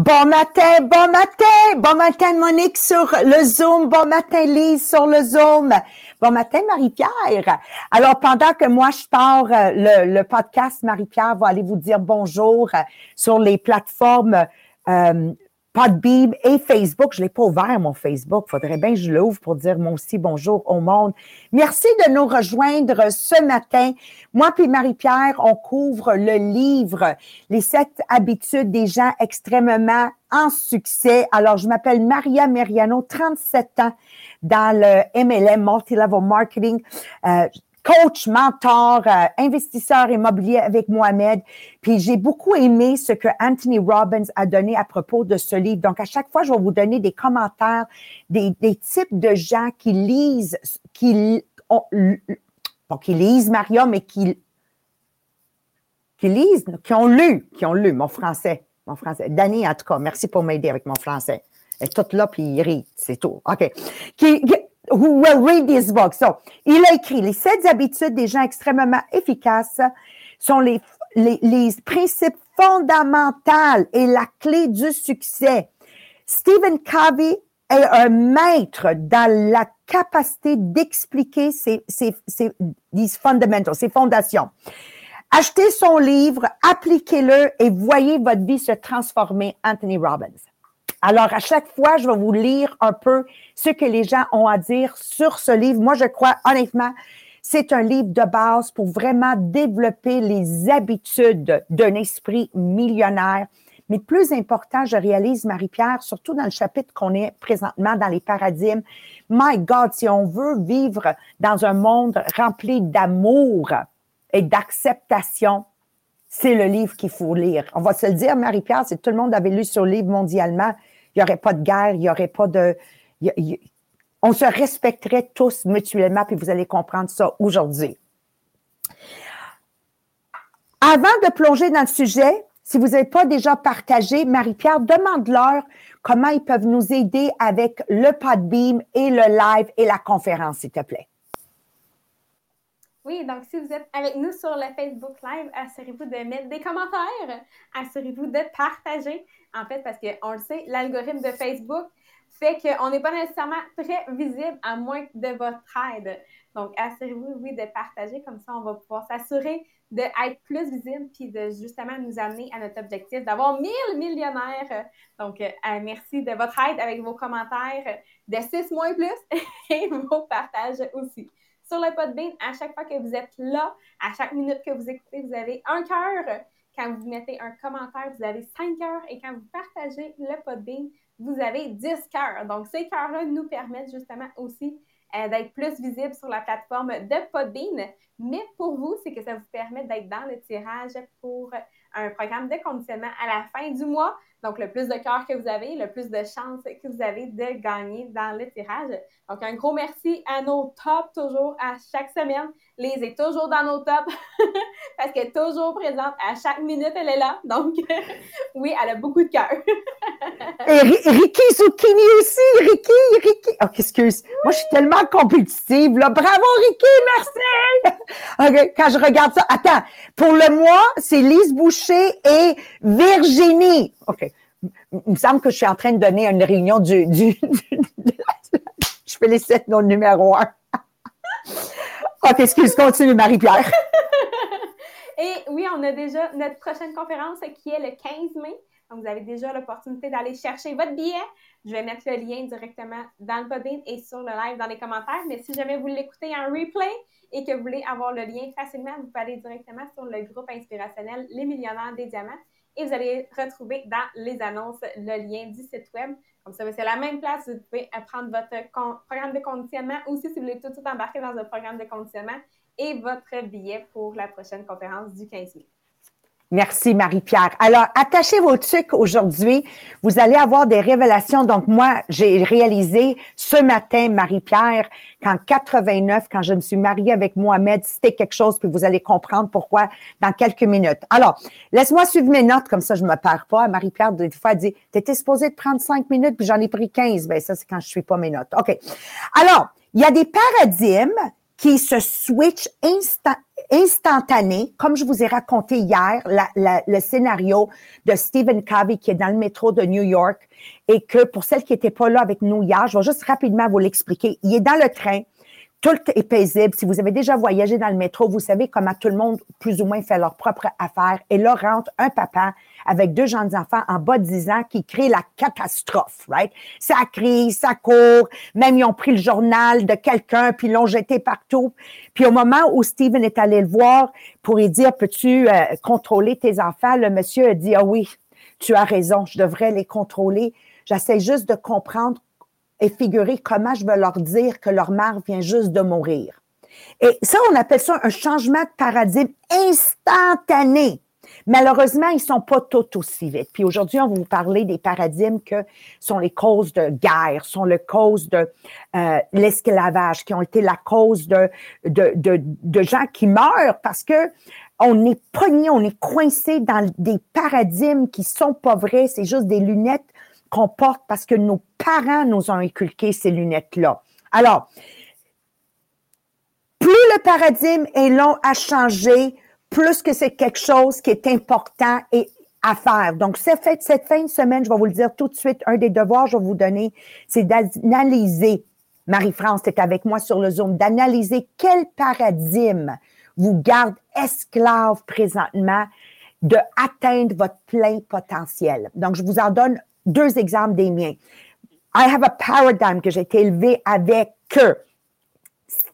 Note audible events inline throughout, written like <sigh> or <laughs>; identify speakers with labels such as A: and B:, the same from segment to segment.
A: Bon matin, bon matin, bon matin Monique sur le Zoom, bon matin Lise sur le Zoom, bon matin Marie-Pierre. Alors pendant que moi je pars euh, le, podcast, Marie-Pierre va aller vous dire bonjour euh, sur les plateformes euh, Podbeam et Facebook. Je l'ai pas ouvert, mon Facebook. Faudrait bien que je l'ouvre pour dire moi aussi bonjour au monde. Merci de nous rejoindre ce matin. Moi puis Marie-Pierre, on couvre le livre Les sept habitudes des gens extrêmement en succès. Alors, je m'appelle Maria Meriano, 37 ans dans le MLM, Multi-Level Marketing. Euh, coach, mentor, euh, investisseur immobilier avec Mohamed. Puis j'ai beaucoup aimé ce que Anthony Robbins a donné à propos de ce livre. Donc à chaque fois, je vais vous donner des commentaires des, des types de gens qui lisent, qui ont, pas qui lisent Maria, mais qui qui lisent, qui ont lu, qui ont lu mon français, mon français. Danny, en tout cas, merci pour m'aider avec mon français. Elle est toute là, puis il rit, c'est tout. OK. Qui, who will read this book. So, il a écrit les sept habitudes des gens extrêmement efficaces sont les, les, les principes fondamentaux et la clé du succès. Stephen Covey est un maître dans la capacité d'expliquer ces, ces, ces these fundamentals, ces fondations. Achetez son livre, appliquez-le et voyez votre vie se transformer, Anthony Robbins. Alors, à chaque fois, je vais vous lire un peu ce que les gens ont à dire sur ce livre. Moi, je crois honnêtement, c'est un livre de base pour vraiment développer les habitudes d'un esprit millionnaire. Mais plus important, je réalise, Marie-Pierre, surtout dans le chapitre qu'on est présentement dans les paradigmes, my God, si on veut vivre dans un monde rempli d'amour et d'acceptation, c'est le livre qu'il faut lire. On va se le dire, Marie-Pierre, si tout le monde avait lu ce livre mondialement, n'y aurait pas de guerre, il n'y aurait pas de... on se respecterait tous mutuellement, puis vous allez comprendre ça aujourd'hui. Avant de plonger dans le sujet, si vous n'avez pas déjà partagé, Marie-Pierre, demande-leur comment ils peuvent nous aider avec le Podbeam et le live et la conférence, s'il te plaît.
B: Donc si vous êtes avec nous sur le Facebook Live, assurez-vous de mettre des commentaires, assurez-vous de partager. En fait, parce qu'on le sait, l'algorithme de Facebook fait qu'on n'est pas nécessairement très visible à moins de votre aide. Donc, assurez-vous, oui, de partager. Comme ça, on va pouvoir s'assurer d'être plus visible puis de justement nous amener à notre objectif d'avoir 1000 millionnaires. Donc, euh, merci de votre aide avec vos commentaires de 6 mois et plus <laughs> et vos partages aussi sur le Podbean, à chaque fois que vous êtes là, à chaque minute que vous écoutez, vous avez un cœur. Quand vous mettez un commentaire, vous avez cinq cœurs. Et quand vous partagez le Podbean, vous avez 10 cœurs. Donc, ces cœurs-là nous permettent justement aussi euh, d'être plus visibles sur la plateforme de Podbean. Mais pour vous, c'est que ça vous permet d'être dans le tirage pour un programme de conditionnement à la fin du mois. Donc, le plus de cœur que vous avez, le plus de chances que vous avez de gagner dans le tirage. Donc, un gros merci à nos tops toujours à chaque semaine. Lise est toujours dans nos tops <laughs> parce qu'elle est toujours présente. À chaque minute, elle est là. Donc, <laughs> oui, elle a beaucoup de cœur.
A: Et Ricky Zucchini aussi. Ricky, Ricky. Oh, excuse. Moi, je suis tellement compétitive. Bravo, Ricky. Merci. <laughs> OK, quand je regarde ça. Attends. Pour le mois, c'est Lise Boucher et Virginie. OK. Il me semble que je suis en train de donner une réunion du, je félicite nos numéro un. Ok, excuse, continue, Marie-Pierre. <laughs>
B: Et oui, on a déjà notre prochaine conférence qui est le 15 mai. Donc, vous avez déjà l'opportunité d'aller chercher votre billet. Je vais mettre le lien directement dans le podin et sur le live dans les commentaires. Mais si jamais vous l'écoutez en replay et que vous voulez avoir le lien facilement, vous pouvez aller directement sur le groupe inspirationnel Les Millionnaires des Diamants et vous allez retrouver dans les annonces le lien du site web. Comme ça, c'est la même place. Vous pouvez prendre votre programme de conditionnement aussi si vous voulez tout de suite embarquer dans un programme de conditionnement et votre billet pour la prochaine conférence du 15 mai.
A: Merci Marie-Pierre. Alors, attachez vos trucs aujourd'hui. Vous allez avoir des révélations. Donc, moi, j'ai réalisé ce matin, Marie-Pierre, qu'en 89, quand je me suis mariée avec Mohamed, c'était quelque chose, puis vous allez comprendre pourquoi dans quelques minutes. Alors, laisse-moi suivre mes notes, comme ça je me perds pas. Marie-Pierre, des fois, elle dit, t'étais supposé de prendre cinq minutes, puis j'en ai pris 15. Ben, ça, c'est quand je suis pas mes notes. OK. Alors, il y a des paradigmes qui se instant, instantané, comme je vous ai raconté hier, le scénario de Stephen Covey qui est dans le métro de New York et que pour celles qui n'étaient pas là avec nous hier, je vais juste rapidement vous l'expliquer. Il est dans le train, tout est paisible. Si vous avez déjà voyagé dans le métro, vous savez comment tout le monde, plus ou moins, fait leur propre affaire. Et là rentre un papa avec deux jeunes enfants en bas de 10 ans qui crée la catastrophe, right? Ça crie, ça court. Même ils ont pris le journal de quelqu'un puis l'ont jeté partout. Puis au moment où Steven est allé le voir pour lui dire, peux-tu euh, contrôler tes enfants? Le monsieur a dit, ah oui, tu as raison, je devrais les contrôler. J'essaie juste de comprendre et figurer comment je veux leur dire que leur mère vient juste de mourir. Et ça, on appelle ça un changement de paradigme instantané. Malheureusement, ils sont pas tous aussi vite. Puis aujourd'hui, on va vous parler des paradigmes que sont les causes de guerre, sont les causes de euh, l'esclavage, qui ont été la cause de, de, gens qui meurent parce que on est pogné, on est coincé dans des paradigmes qui sont pas vrais. C'est juste des lunettes qu'on porte parce que nos parents nous ont inculqué ces lunettes-là. Alors, plus le paradigme est long à changer, plus que c'est quelque chose qui est important et à faire. Donc, cette, fin de semaine, je vais vous le dire tout de suite, un des devoirs que je vais vous donner, c'est d'analyser, Marie-France, tu es avec moi sur le Zoom, d'analyser quel paradigme vous garde esclave présentement de atteindre votre plein potentiel. Donc, je vous en donne deux exemples des miens. I have a paradigm que j'ai été élevé avec que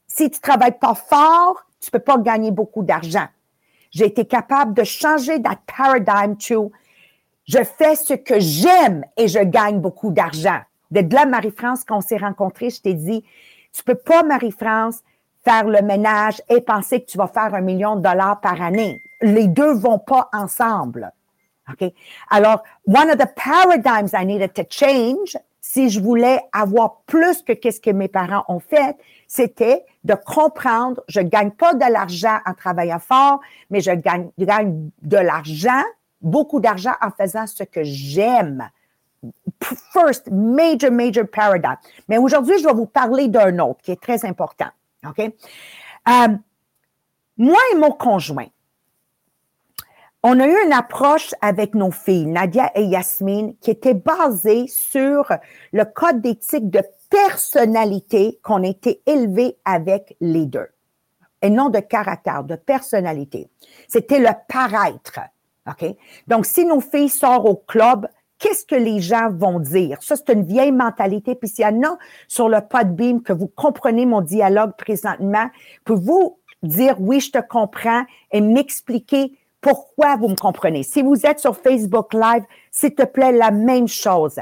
A: si tu travailles pas fort, tu peux pas gagner beaucoup d'argent. J'ai été capable de changer that paradigm to je fais ce que j'aime et je gagne beaucoup d'argent. De là, Marie-France, quand on s'est rencontrés, je t'ai dit, tu peux pas, Marie-France, faire le ménage et penser que tu vas faire un million de dollars par année. Les deux vont pas ensemble. OK? Alors, one of the paradigms I needed to change, si je voulais avoir plus que qu'est-ce que mes parents ont fait, c'était de comprendre, je gagne pas de l'argent en travaillant fort, mais je gagne, je gagne de l'argent, beaucoup d'argent en faisant ce que j'aime. First, major, major paradigm. Mais aujourd'hui, je vais vous parler d'un autre qui est très important. OK? Euh, moi et mon conjoint, on a eu une approche avec nos filles, Nadia et Yasmine, qui était basée sur le code d'éthique de personnalité qu'on était élevé avec les deux. Et non de caractère, de personnalité. C'était le paraître. OK? Donc, si nos filles sortent au club, qu'est-ce que les gens vont dire? Ça, c'est une vieille mentalité. Puis s'il y en a sur le Podbeam que vous comprenez mon dialogue présentement, pouvez-vous dire oui, je te comprends et m'expliquer pourquoi vous me comprenez? Si vous êtes sur Facebook Live, s'il te plaît, la même chose.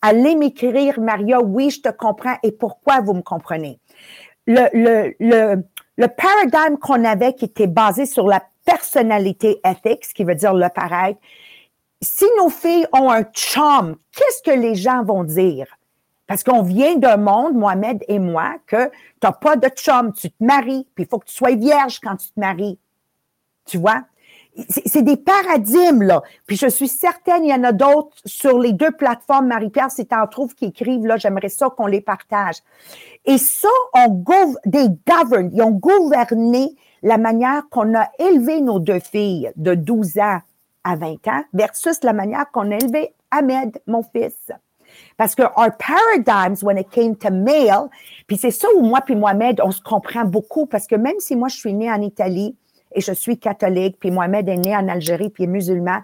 A: Allez m'écrire, Maria, oui, je te comprends et pourquoi vous me comprenez? Le, paradigme qu'on avait qui était basé sur la personnalité ethics, ce qui veut dire le pareil, si nos filles ont un chum, qu'est-ce que les gens vont dire? Parce qu'on vient d'un monde, Mohamed et moi, que tu n'as pas de chum, tu te maries, puis il faut que tu sois vierge quand tu te maries. Tu vois? C'est des paradigmes, là. Puis je suis certaine, il y en a d'autres sur les deux plateformes. Marie-Pierre, si tu en trouves qui écrivent, là, j'aimerais ça qu'on les partage. Et ça, on des govern, ils ont gouverné la manière qu'on a élevé nos deux filles de 12 ans à 20 ans versus la manière qu'on a élevé Ahmed, mon fils. Parce que our paradigms when it came to male, puis c'est ça où moi puis Mohamed, on se comprend beaucoup parce que même si moi je suis née en Italie, et je suis catholique, puis Mohamed est né en Algérie, puis est musulman.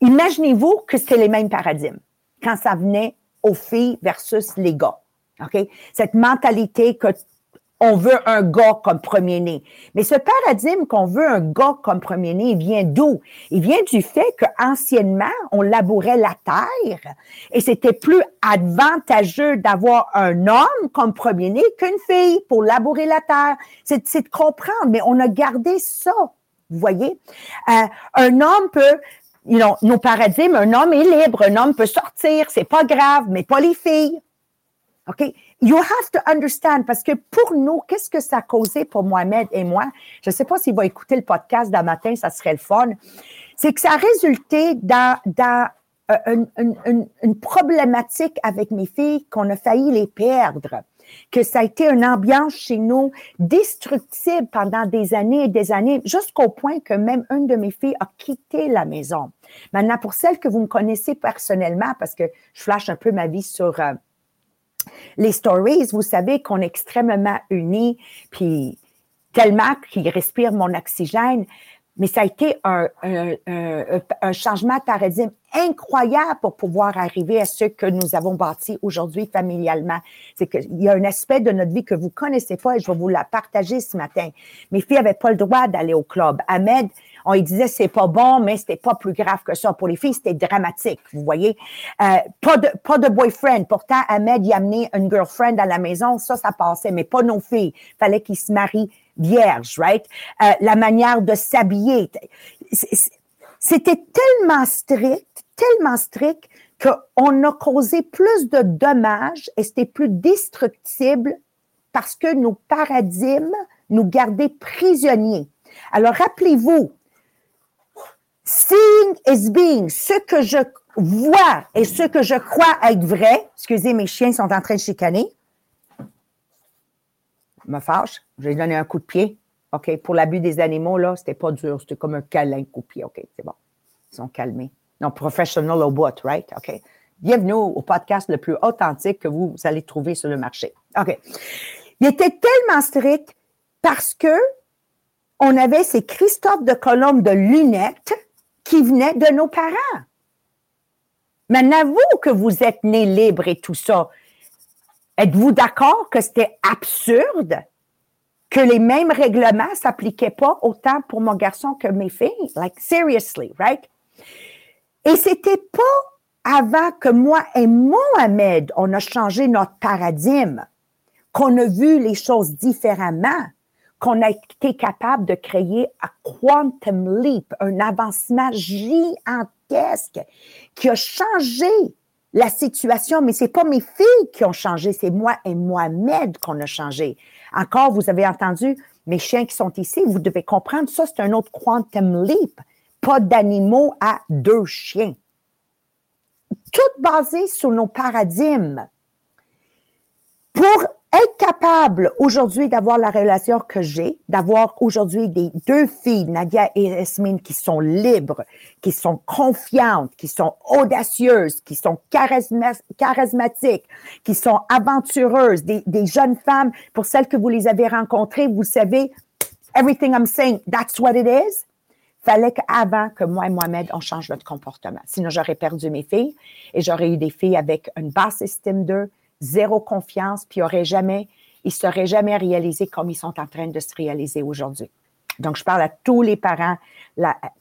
A: Imaginez-vous que c'était les mêmes paradigmes quand ça venait aux filles versus les gars. Cette mentalité que on veut un gars comme premier-né. Mais ce paradigme qu'on veut un gars comme premier-né, il vient d'où? Il vient du fait qu'anciennement, on labourait la terre et c'était plus avantageux d'avoir un homme comme premier-né qu'une fille pour labourer la terre. C'est, de comprendre, mais on a gardé ça. Vous voyez? Euh, un homme peut you know, nos paradigmes, un homme est libre, un homme peut sortir, c'est pas grave, mais pas les filles. OK? You have to understand, parce que pour nous, qu'est-ce que ça a causé pour Mohamed et moi? Je ne sais pas s'il va écouter le podcast d'un matin, ça serait le fun. C'est que ça a résulté dans, dans euh, une, une, une, problématique avec mes filles qu'on a failli les perdre. que ça a été une ambiance chez nous destructible pendant des années et des années, jusqu'au point que même une de mes filles a quitté la maison. Maintenant, pour celles que vous me connaissez personnellement, parce que je flash un peu ma vie sur euh, les stories, vous savez qu'on est extrêmement unis, puis tellement qu'ils respirent mon oxygène mais ça a été un, changement de paradigme incroyable pour pouvoir arriver à ce que nous avons bâti aujourd'hui familialement. C'est qu'il y a un aspect de notre vie que vous connaissez pas et je vais vous la partager ce matin. Mes filles n'avaient pas le droit d'aller au club. Ahmed, on lui disait c'est pas bon, mais c'était pas plus grave que ça. Pour les filles, c'était dramatique, vous voyez. Euh, pas de pas de boyfriend. Pourtant, Ahmed y amenait une girlfriend à la maison, ça, ça passait, mais pas nos filles. Fallait qu'ils se marient vierge, right? Euh, la manière de s'habiller. C'était tellement strict, tellement strict qu'on a causé plus de dommages et c'était plus destructible parce que nos paradigmes nous gardaient prisonniers. Alors, rappelez-vous, seeing is being, ce que je vois et ce que je crois être vrai, excusez, mes chiens sont en train de chicaner, me fâche, je vais donner un coup de pied. OK, pour l'abus des animaux, là, c'était pas dur, c'était comme un câlin, coup de pied. OK, c'est bon. Ils sont calmés. Non, professional au bout, right? OK. Bienvenue au podcast le plus authentique que vous, allez trouver sur le marché. OK. Il était tellement strict parce que on avait ces Christophe de Colombe de lunettes qui venaient de nos parents. Maintenant, vous que vous êtes nés libres et tout ça, Êtes-vous d'accord que c'était absurde que les mêmes règlements s'appliquaient pas autant pour mon garçon que mes filles? Like, seriously, right? Et c'était pas avant que moi et Mohamed, on a changé notre paradigme, qu'on a vu les choses différemment, qu'on a été capable de créer un quantum leap, un avancement gigantesque qui a changé la situation, mais c'est pas mes filles qui ont changé, c'est moi et Mohamed qu'on a changé. Encore, vous avez entendu mes chiens qui sont ici, vous devez comprendre, ça c'est un autre quantum leap. Pas d'animaux à deux chiens. Tout basé sur nos paradigmes. Pour être capable aujourd'hui d'avoir la relation que j'ai, d'avoir aujourd'hui des deux filles, Nadia et Esmine, qui sont libres, qui sont confiantes, qui sont audacieuses, qui sont charismatiques, qui sont aventureuses, des, des jeunes femmes, pour celles que vous les avez rencontrées, vous savez, everything I'm saying, that's what it is. Fallait qu'avant que moi et Mohamed, on change notre comportement. Sinon, j'aurais perdu mes filles et j'aurais eu des filles avec une basse estime d'eux, zéro confiance, puis aurait jamais, ils ne seraient jamais réalisés comme ils sont en train de se réaliser aujourd'hui. Donc, je parle à tous les parents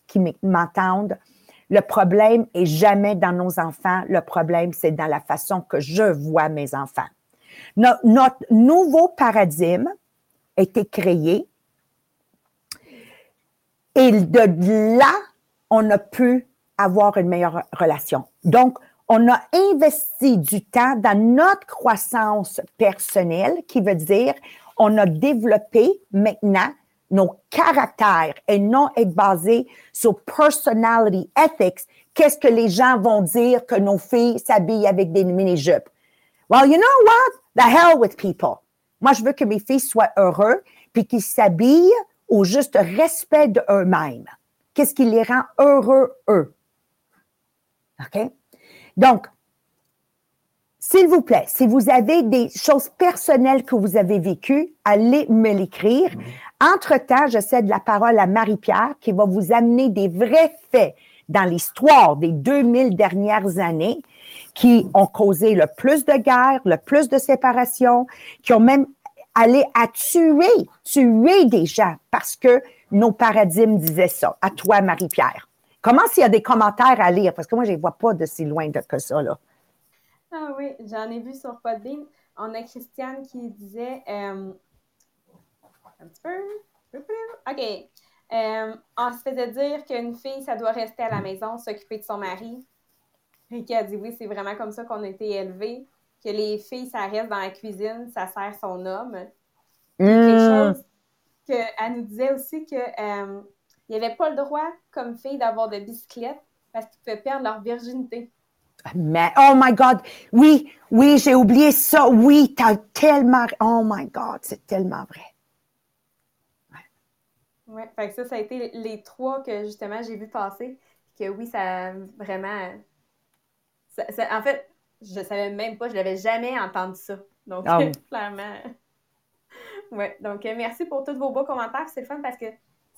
A: qui m'entendent. Le problème est jamais dans nos enfants. Le problème, c'est dans la façon que je vois mes enfants. notre nouveau paradigme a été créé et de là, on a pu avoir une meilleure relation. Donc, on a investi du temps dans notre croissance personnelle, qui veut dire on a développé maintenant nos caractères et non être basé sur personality ethics. Qu'est-ce que les gens vont dire que nos filles s'habillent avec des mini-jupes? Well, you know what? The hell with people. Moi, je veux que mes filles soient heureux puis qu'ils s'habillent au juste respect d'eux-mêmes. Qu'est-ce qui les rend heureux, eux? Donc, s'il vous plaît, si vous avez des choses personnelles que vous avez vécues, allez me l'écrire. Entre-temps, je cède la parole à Marie-Pierre qui va vous amener des vrais faits dans l'histoire des 2000 dernières années qui ont causé le plus de guerres, le plus de séparations, qui ont même allé à tuer, tuer des gens parce que nos paradigmes disaient ça. À toi, Marie-Pierre. Comment s'il y a des commentaires à lire? Parce que moi, je ne les vois pas de si loin que ça. Là.
B: Ah oui, j'en ai vu sur Podbean. On a Christiane qui disait euh, un petit peu. OK. Euh, on se faisait dire qu'une fille, ça doit rester à la maison, s'occuper de son mari. Ricky a dit oui, c'est vraiment comme ça qu'on a été élevés. Que les filles, ça reste dans la cuisine, ça sert son homme. Quelque hmm. chose qu'elle nous disait aussi que euh, ils n'avaient pas le droit, comme fille, d'avoir de bicyclette parce qu'ils pouvaient perdre leur virginité.
A: Mais, oh my God, oui, oui, j'ai oublié ça. Oui, t'as tellement, oh my God, c'est tellement vrai.
B: Oui, fait que ça, ça a été les trois que justement j'ai vu passer. Que oui, ça vraiment. en fait, je savais même pas, je n'avais jamais entendu ça. Donc, ah <laughs> clairement. Oui, donc euh, merci pour tous vos beaux commentaires. C'est fun parce que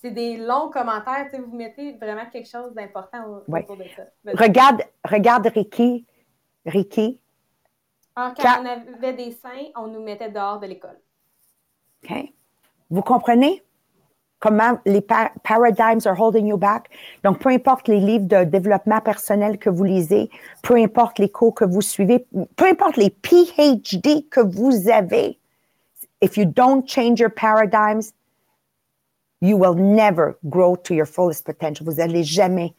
B: c'est des longs commentaires. Vous mettez vraiment quelque chose d'important autour de ça.
A: Regarde, regarde Ricky. Ricky.
B: Ah, quand, on avait des seins, on nous mettait dehors de l'école.
A: OK. Vous comprenez? comment les paradigms are holding you back? Donc, peu importe les livres de développement personnel que vous lisez, peu importe les cours que vous suivez, peu importe les PhD que vous avez, if you don't change your paradigms, you will never grow to your fullest potential. Vous n'allez jamais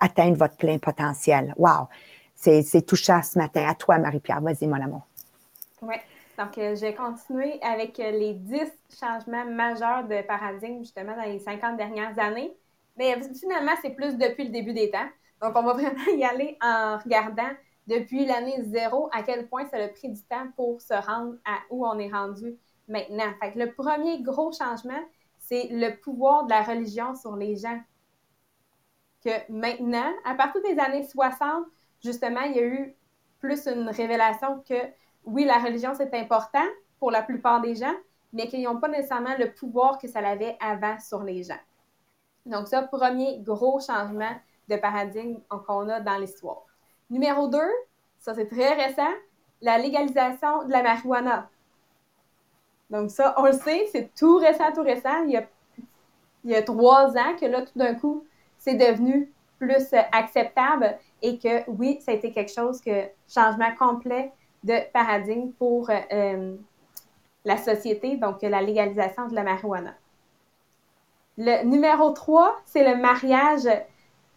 A: atteindre votre plein potentiel. Wow! C'est touchant ce matin. À toi, Marie-Pierre. Vas-y, mon amour.
B: Oui. Donc, euh, je vais continuer avec euh, les 10 changements majeurs de paradigme, justement, dans les 50 dernières années. Mais finalement, c'est plus depuis le début des temps. Donc, on va vraiment y aller en regardant depuis l'année zéro à quel point ça a pris du temps pour se rendre à où on est rendu maintenant. Fait que le premier gros changement, c'est le pouvoir de la religion sur les gens. Que maintenant, à partir des années 60, justement, il y a eu plus une révélation que oui, la religion, c'est important pour la plupart des gens, mais qu'ils n'ont pas nécessairement le pouvoir que ça avait avant sur les gens. Donc, ça, premier gros changement de paradigme qu'on a dans l'histoire. Numéro 2, ça c'est très récent, la légalisation de la marijuana. Donc, ça, on le sait, c'est tout récent, tout récent. Il y a, trois ans que là, tout d'un coup, c'est devenu plus acceptable et que oui, ça a été quelque chose que changement complet de paradigme pour euh, euh, la société, donc la légalisation de la marijuana. Le numéro 3, c'est le mariage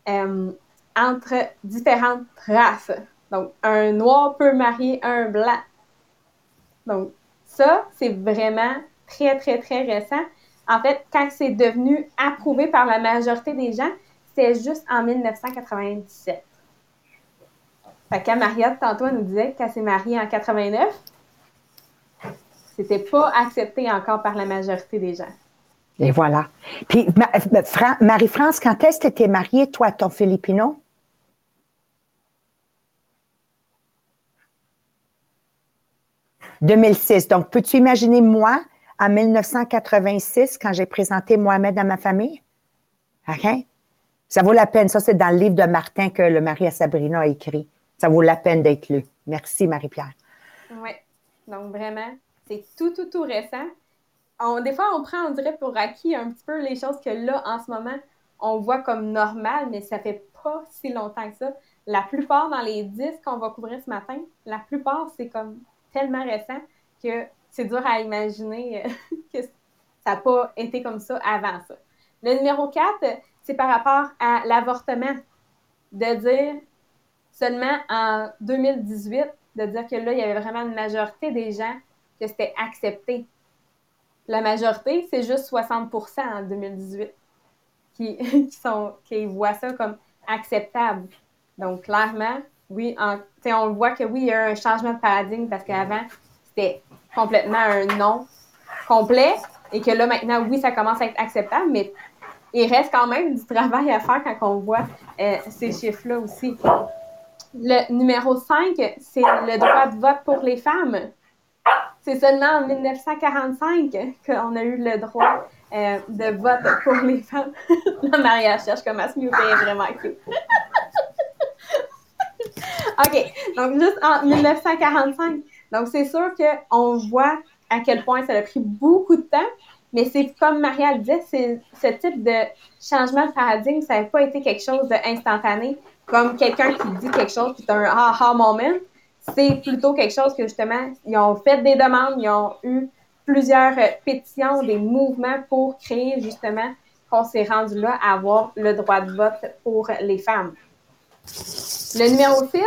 B: euh, entre différentes races. Donc, un noir peut marier un blanc. Donc, ça, c'est vraiment très, très, très récent. En fait, quand c'est devenu approuvé par la majorité des gens, c'est juste en 1997. Fait quand Mariotte, tantôt, nous disait qu'elle s'est mariée en 89, c'était pas accepté encore par la majorité des gens.
A: Et voilà. Puis, Marie-France, quand est-ce que tu étais mariée, toi, ton Filipino? « 2006. Donc, peux-tu imaginer moi, en 1986, quand j'ai présenté Mohamed à ma famille? OK? Ça vaut la peine. Ça, c'est dans le livre de Martin que le mari à Sabrina a écrit. Ça vaut la peine d'être lu. Merci, Marie-Pierre.
B: Oui. Donc, vraiment, c'est tout, tout, tout récent. des fois, on prend, on dirait, pour acquis un petit peu les choses que là, en ce moment, on voit comme normales, mais ça fait pas si longtemps que ça. La plupart dans les 10 qu'on va couvrir ce matin, la plupart, c'est comme tellement récent que c'est dur à imaginer <laughs> que ça n'a pas été comme ça avant ça. Le numéro 4, c'est par rapport à l'avortement. De dire, seulement en 2018 de dire que là, il y avait vraiment une majorité des gens que c'était accepté. La majorité, c'est juste 60% en 2018 qui, <laughs> qui, sont, qui voient ça comme acceptable. Donc, clairement, oui, on voit que oui, il y a un changement de paradigme parce qu'avant, c'était complètement un non complet et que là, maintenant, oui, ça commence à être acceptable, mais il reste quand même du travail à faire quand on voit euh, ces chiffres-là aussi. Le numéro 5, c'est le droit de vote pour les femmes. C'est seulement en 1945 qu'on a eu le droit euh, de vote pour les femmes. <laughs> La Maria cherche comment se muter vraiment cute. <laughs> OK, donc juste en 1945. Donc c'est sûr qu'on voit à quel point ça a pris beaucoup de temps, mais c'est comme Maria disait, ce type de changement de paradigme, ça n'a pas été quelque chose d'instantané comme quelqu'un qui dit quelque chose, qui est un aha moment, c'est plutôt quelque chose que justement, ils ont fait des demandes, ils ont eu plusieurs euh, pétitions, des mouvements pour créer justement qu'on s'est rendu là à avoir le droit de vote pour les femmes. Le numéro 6,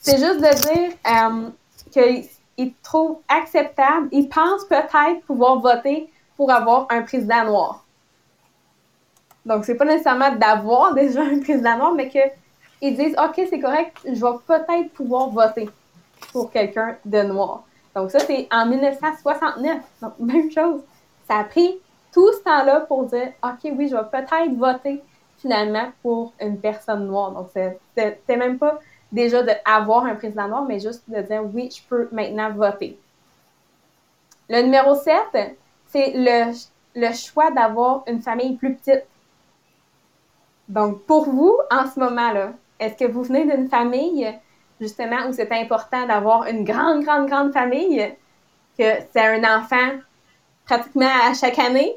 B: c'est juste de dire euh, qu'ils trouvent acceptable, ils pensent peut-être pouvoir voter pour avoir un président noir. Donc, c'est pas nécessairement d'avoir <laughs> déjà un président noir, mais que ils disent OK, c'est correct, je vais peut-être pouvoir voter pour quelqu'un de noir. Donc, ça, c'est en 1969. Donc, <laughs> même chose. Ça a pris tout ce temps-là pour dire OK, oui, je vais peut-être voter finalement pour une personne noire. Donc, c'est même pas déjà d'avoir un président noir, mais juste de dire oui, je peux maintenant voter. Le numéro 7, c'est le, le choix d'avoir une famille plus petite. Donc, pour vous, en ce moment-là, est-ce que vous venez d'une famille, justement, où c'est important d'avoir une grande, grande, grande famille, que c'est un enfant pratiquement à chaque année?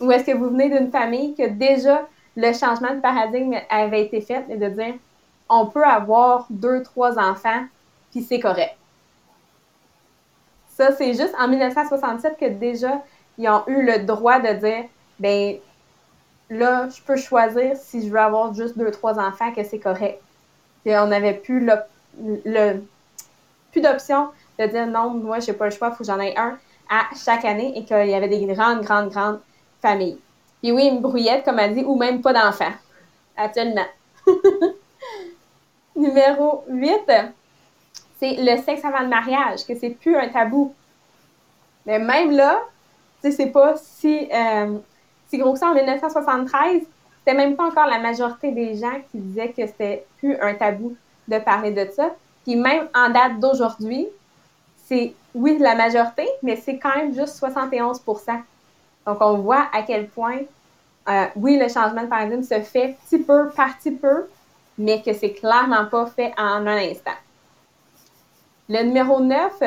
B: Ou est-ce que vous venez d'une famille que déjà le changement de paradigme avait été fait et de dire on peut avoir deux, trois enfants, puis c'est correct. Ça, c'est juste en 1967 que déjà, ils ont eu le droit de dire, ben là, je peux choisir si je veux avoir juste deux, trois enfants, que c'est correct. On n'avait plus le, plus d'options de dire non, moi, j'ai pas le choix, il faut que j'en ai un à chaque année et qu'il y avait des grandes, grandes, grandes familles. Puis oui, une brouillette, comme elle dit, ou même pas d'enfants. Actuellement. <laughs> Numéro 8, c'est le sexe avant le mariage, que c'est plus un tabou. Mais même là, c'est pas si, euh, si gros que ça en 1973, c'était même pas encore la majorité des gens qui disaient que c'était plus un tabou de parler de ça. Puis même en date d'aujourd'hui, c'est oui la majorité, mais c'est quand même juste 71 Donc on voit à quel point, euh, oui, le changement de paradigme se fait petit peu par petit peu, mais que c'est clairement pas fait en un instant. Le numéro 9,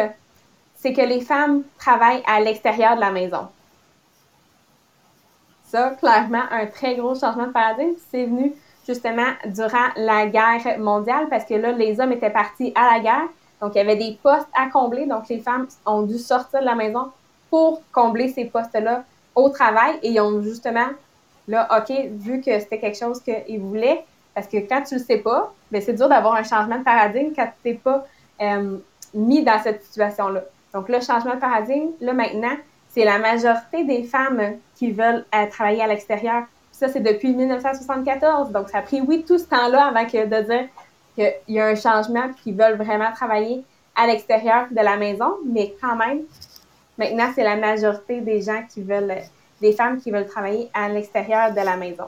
B: c'est que les femmes travaillent à l'extérieur de la maison. Ça, clairement, un très gros changement de paradigme. C'est venu justement durant la guerre mondiale parce que là, les hommes étaient partis à la guerre. Donc, il y avait des postes à combler. Donc, les femmes ont dû sortir de la maison pour combler ces postes-là au travail. Et ils ont justement, là, OK, vu que c'était quelque chose qu'ils voulaient, parce que quand tu le sais pas, ben c'est dur d'avoir un changement de paradigme quand tu n'es pas euh, mis dans cette situation-là. Donc, le changement de paradigme, là, maintenant, c'est la majorité des femmes qui veulent euh, travailler à l'extérieur. Ça, c'est depuis 1974. Donc, ça a pris, oui, tout ce temps-là avant que de dire qu'il y a un changement qui veulent vraiment travailler à l'extérieur de la maison. Mais quand même, maintenant, c'est la majorité des gens qui veulent, des femmes qui veulent travailler à l'extérieur de la maison.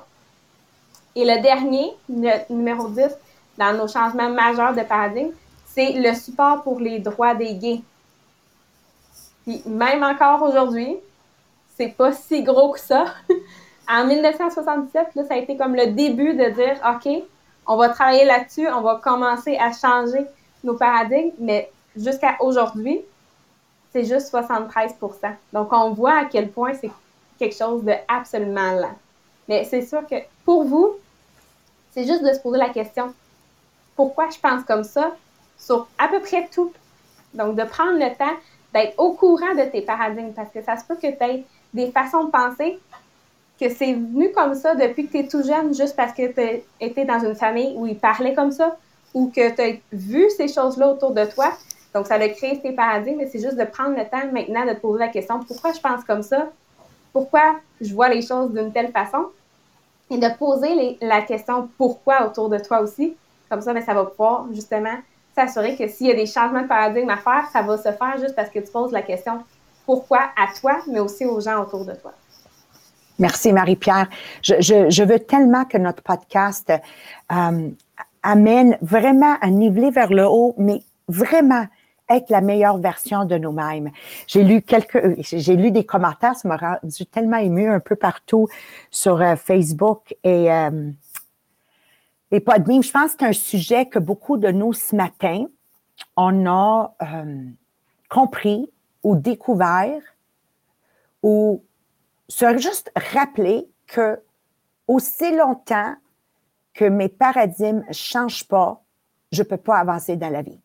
B: Et le dernier, le numéro 10, dans nos changements majeurs de paradigme, c'est le support pour les droits des gays. Puis même encore aujourd'hui, c'est pas si gros que ça. <laughs> en 1977, là, ça a été comme le début de dire OK, on va travailler là-dessus, on va commencer à changer nos paradigmes, mais jusqu'à aujourd'hui, c'est juste 73% Donc, on voit à quel point c'est quelque chose de absolument lent. Mais c'est sûr que pour vous, c'est juste de se poser la question pourquoi je pense comme ça sur à peu près tout? Donc, de prendre le temps d'être au courant de tes paradigmes parce que ça se peut que tu aies des façons de penser que c'est venu comme ça depuis que tu es tout jeune juste parce que tu étais dans une famille où ils parlaient comme ça ou que tu as vu ces choses-là autour de toi. Donc, ça a créé tes paradigmes, mais c'est juste de prendre le temps maintenant de te poser la question pourquoi je pense comme ça? Pourquoi je vois les choses d'une telle façon? Et de poser la question pourquoi autour de toi aussi. Comme ça, ben, ça va pouvoir justement s'assurer que s'il y a des changements de paradigme à faire, ça va se faire juste parce que tu poses la question pourquoi à toi, mais aussi aux gens autour de toi.
A: Merci, Marie-Pierre. Je, veux tellement que notre podcast euh, amène vraiment à niveler vers le haut, mais vraiment être la meilleure version de nous-mêmes. J'ai lu euh, des commentaires, ça m'a rendu tellement ému un peu partout sur euh, Facebook et de Je pense que c'est un sujet que beaucoup de nous ce matin, on a euh, compris ou découvert ou se juste rappeler que aussi longtemps que mes paradigmes ne changent pas, je ne peux pas avancer dans la vie.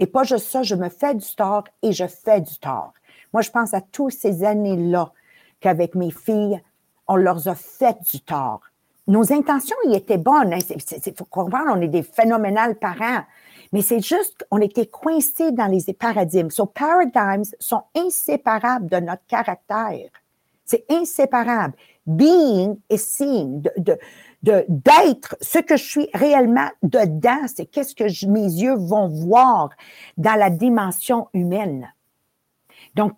A: Et pas juste ça, je me fais du tort et je fais du tort. Moi, je pense à toutes ces années-là qu'avec mes filles, on leur a fait du tort nos intentions y étaient bonnes. Il hein. faut comprendre, on est des phénoménales parents. Mais c'est juste qu'on était coincés dans les paradigmes. So, paradigms sont inséparables de notre caractère. C'est inséparable. Being et seeing. De d'être ce que je suis réellement dedans, c'est qu'est-ce que mes yeux vont voir dans la dimension humaine. Donc,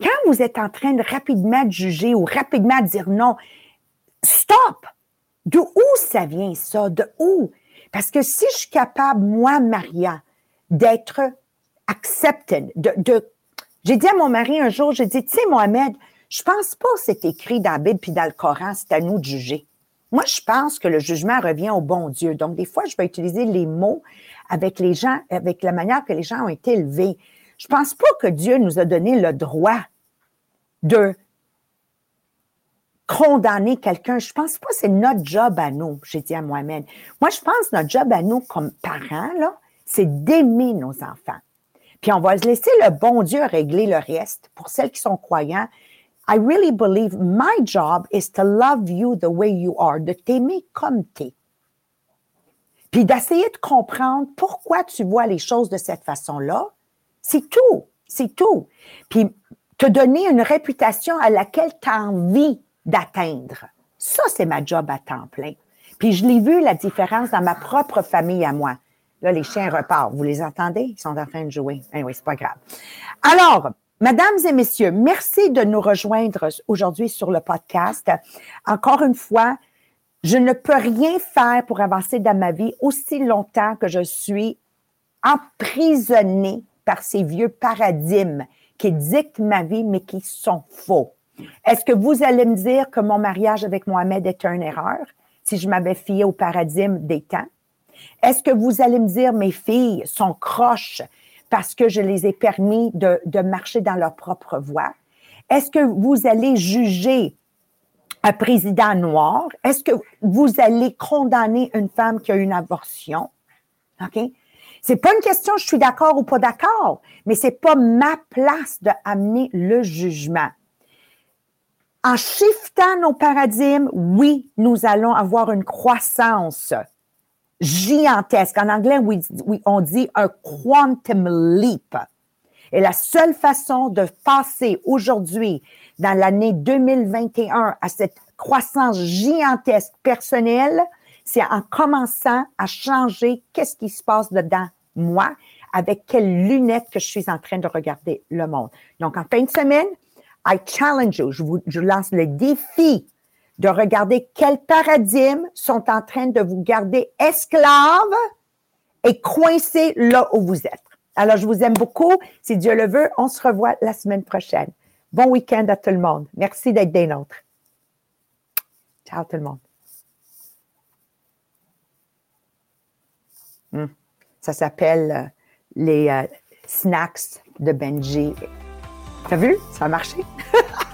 A: quand vous êtes en train de rapidement juger ou rapidement dire non, stop! De où ça vient ça? De où? Parce que si je suis capable, moi, Maria, d'être accepted, de, de j'ai dit à mon mari un jour, j'ai dit, tu sais, Mohamed, je pense pas que c'est écrit dans la Bible puis dans le Coran, c'est à nous de juger. Moi, je pense que le jugement revient au bon Dieu. Donc, des fois, je vais utiliser les mots avec les gens, avec la manière que les gens ont été élevés. Je pense pas que Dieu nous a donné le droit de condamner quelqu'un. Je pense pas que c'est notre job à nous, j'ai dit à Mohamed. Moi, je pense que notre job à nous comme parents, là, c'est d'aimer nos enfants. Puis on va laisser le bon Dieu régler le reste. Pour celles qui sont croyants, I really believe my job is to love you the way you are, de t'aimer comme t'es. Puis d'essayer de comprendre pourquoi tu vois les choses de cette façon-là. C'est tout. C'est tout. Puis te donner une réputation à laquelle tu as envie d'atteindre. Ça, c'est ma job à temps plein. Puis je l'ai vu, la différence dans ma propre famille à moi. Là, les chiens repartent. Vous les entendez? Ils sont en train de jouer. oui, c'est pas grave. Alors, mesdames et messieurs, merci de nous rejoindre aujourd'hui sur le podcast. Encore une fois, je ne peux rien faire pour avancer dans ma vie aussi longtemps que je suis emprisonnée par ces vieux paradigmes qui dictent ma vie, mais qui sont faux. Est-ce que vous allez me dire que mon mariage avec Mohamed est une erreur si je m'avais fié au paradigme des temps? Est-ce que vous allez me dire mes filles sont croches parce que je les ai permis de, marcher dans leur propre voie? Est-ce que vous allez juger un président noir? Est-ce que vous allez condamner une femme qui a une abortion? OK? C'est pas une question je suis d'accord ou pas d'accord, mais c'est pas ma place de amener le jugement. En shiftant nos paradigmes, oui, nous allons avoir une croissance gigantesque. En anglais, on dit un quantum leap. Et la seule façon de passer aujourd'hui, dans l'année 2021, à cette croissance gigantesque personnelle, c'est en commençant à changer qu'est-ce qui se passe dedans moi, avec quelles lunettes que je suis en train de regarder le monde. Donc, en fin de semaine, I challenge you, je vous je lance le défi de regarder quels paradigmes sont en train de vous garder esclaves et coincés là où vous êtes. Alors, je vous aime beaucoup. Si Dieu le veut, on se revoit la semaine prochaine. Bon week-end à tout le monde. Merci d'être des nôtres. Ciao tout le monde. Hmm. Ça s'appelle euh, les euh, snacks de Benji. T'as vu? Ça a marché? <laughs>